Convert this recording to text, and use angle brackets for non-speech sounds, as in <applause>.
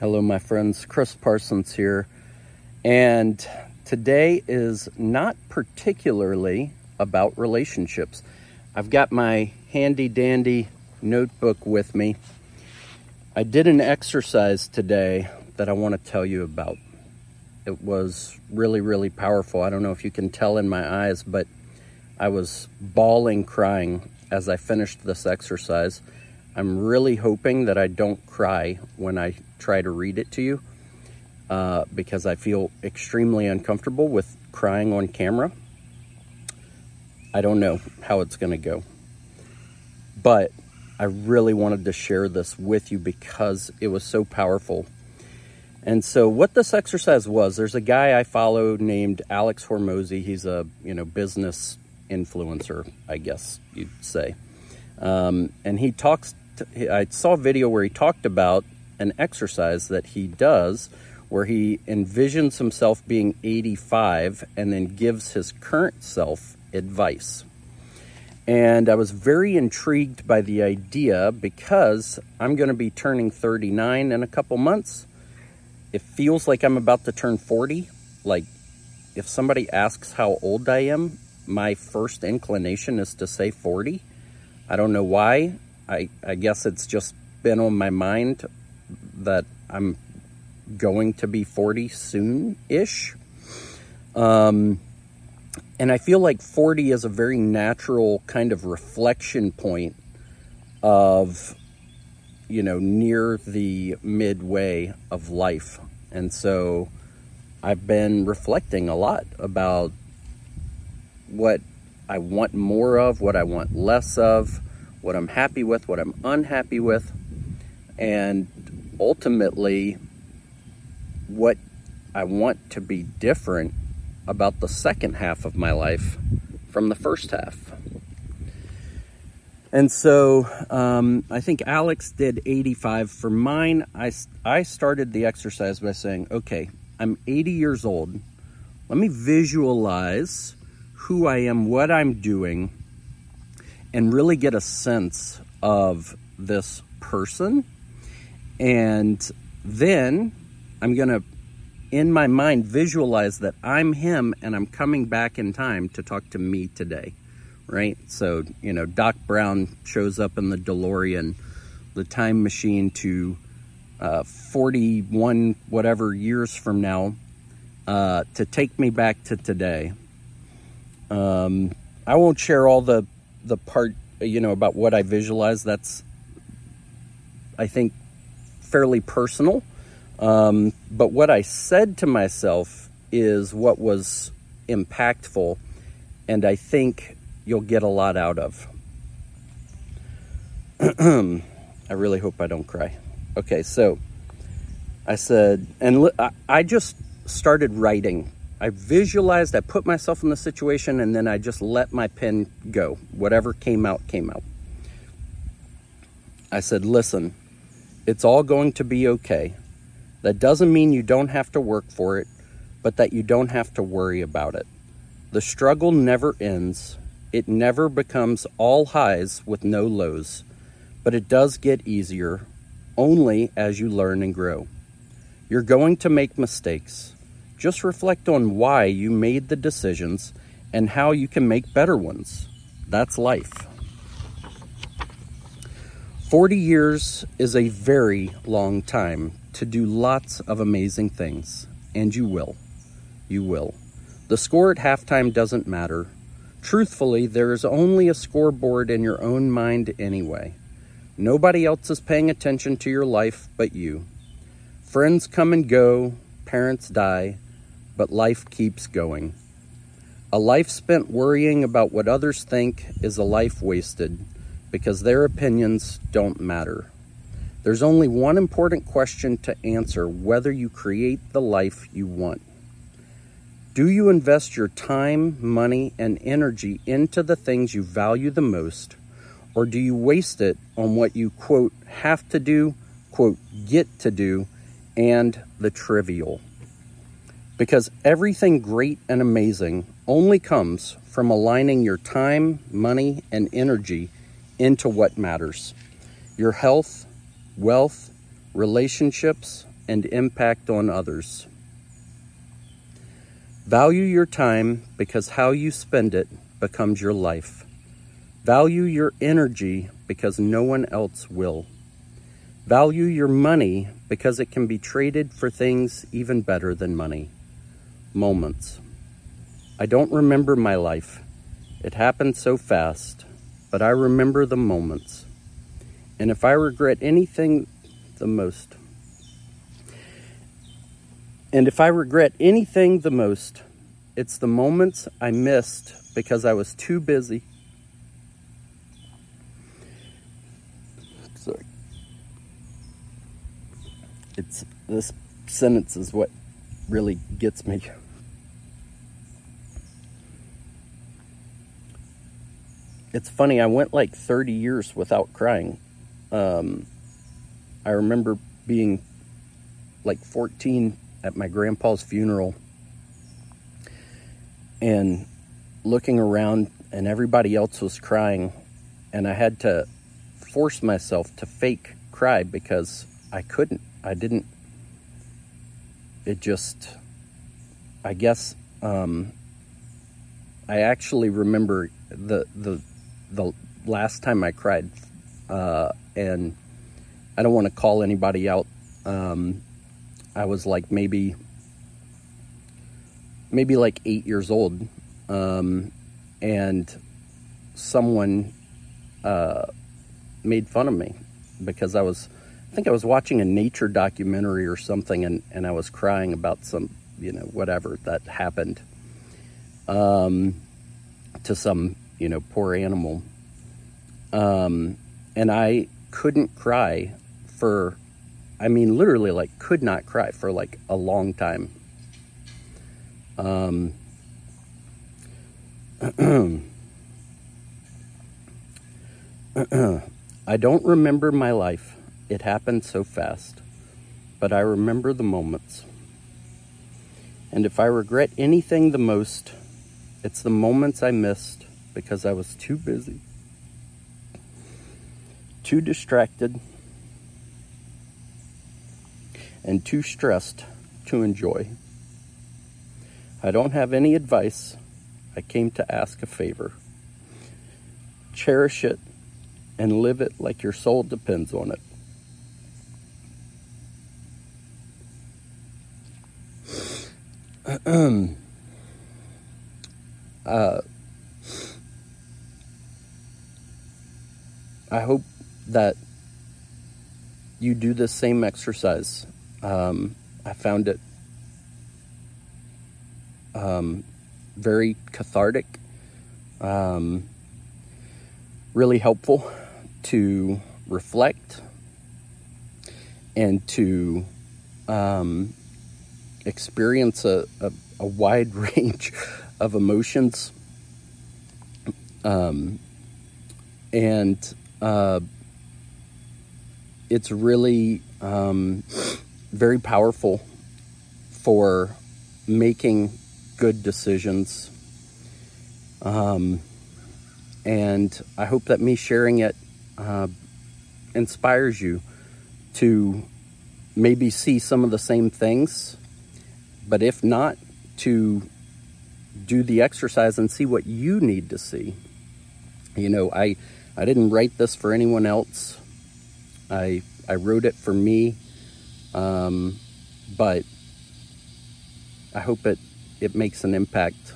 Hello, my friends. Chris Parsons here. And today is not particularly about relationships. I've got my handy dandy notebook with me. I did an exercise today that I want to tell you about. It was really, really powerful. I don't know if you can tell in my eyes, but I was bawling, crying as I finished this exercise. I'm really hoping that I don't cry when I try to read it to you uh, because I feel extremely uncomfortable with crying on camera. I don't know how it's going to go. But I really wanted to share this with you because it was so powerful. And so what this exercise was, there's a guy I follow named Alex Hormozi. He's a, you know, business influencer, I guess you'd say. Um, and he talks, to, I saw a video where he talked about an exercise that he does where he envisions himself being 85 and then gives his current self advice. And I was very intrigued by the idea because I'm going to be turning 39 in a couple months. It feels like I'm about to turn 40. Like, if somebody asks how old I am, my first inclination is to say 40. I don't know why. I, I guess it's just been on my mind that I'm going to be 40 soon ish. Um, and I feel like 40 is a very natural kind of reflection point of, you know, near the midway of life. And so I've been reflecting a lot about what I want more of, what I want less of, what I'm happy with, what I'm unhappy with. And ultimately what I want to be different about the second half of my life from the first half. And so um, I think Alex did 85. For mine, I, I started the exercise by saying, okay, I'm 80 years old. Let me visualize who I am, what I'm doing, and really get a sense of this person and then I'm going to, in my mind, visualize that I'm him and I'm coming back in time to talk to me today, right? So, you know, Doc Brown shows up in the DeLorean, the time machine to uh, 41 whatever years from now uh, to take me back to today. Um, I won't share all the the part you know about what I visualize. That's I think fairly personal. Um, but what I said to myself is what was impactful, and I think you'll get a lot out of. <clears throat> I really hope I don't cry. Okay, so I said, and I just started writing. I visualized, I put myself in the situation, and then I just let my pen go. Whatever came out, came out. I said, listen, it's all going to be okay. That doesn't mean you don't have to work for it, but that you don't have to worry about it. The struggle never ends. It never becomes all highs with no lows, but it does get easier only as you learn and grow. You're going to make mistakes. Just reflect on why you made the decisions and how you can make better ones. That's life. 40 years is a very long time to do lots of amazing things, and you will. You will. The score at halftime doesn't matter. Truthfully, there is only a scoreboard in your own mind anyway. Nobody else is paying attention to your life but you. Friends come and go, parents die, but life keeps going. A life spent worrying about what others think is a life wasted because their opinions don't matter. There's only one important question to answer whether you create the life you want. Do you invest your time, money, and energy into the things you value the most, or do you waste it on what you, quote, have to do, quote, get to do, and the trivial? Because everything great and amazing only comes from aligning your time, money, and energy into what matters your health, wealth, relationships, and impact on others. Value your time because how you spend it becomes your life. Value your energy because no one else will. Value your money because it can be traded for things even better than money. Moments. I don't remember my life. It happened so fast, but I remember the moments. And if I regret anything the most, and if I regret anything the most, it's the moments I missed because I was too busy. Sorry. It's this sentence is what really gets me. It's funny, I went like 30 years without crying. Um, I remember being like 14 at my grandpa's funeral and looking around and everybody else was crying and I had to force myself to fake cry because I couldn't. I didn't. It just, I guess, um, I actually remember the the the last time I cried, uh, and I don't want to call anybody out. Um, I was like maybe maybe like eight years old, um, and someone uh, made fun of me because I was, I think I was watching a nature documentary or something, and, and I was crying about some, you know, whatever that happened um, to some, you know, poor animal. Um, and I couldn't cry for, I mean, literally, like, could not cry for like a long time. Um, <clears throat> I don't remember my life. It happened so fast. But I remember the moments. And if I regret anything the most, it's the moments I missed because I was too busy, too distracted, and too stressed to enjoy. I don't have any advice. I came to ask a favor. Cherish it and live it like your soul depends on it. <clears throat> uh, I hope that you do the same exercise. Um, I found it um, very cathartic, um, really helpful to reflect and to um, experience a, a, a, wide <laughs> range of emotions. Um, and uh, it's really um, very powerful for making good decisions. Um, and I hope that me sharing it uh, inspires you to maybe see some of the same things, but if not, to do the exercise and see what you need to see. You know, I I didn't write this for anyone else. I I wrote it for me, um, but I hope it it makes an impact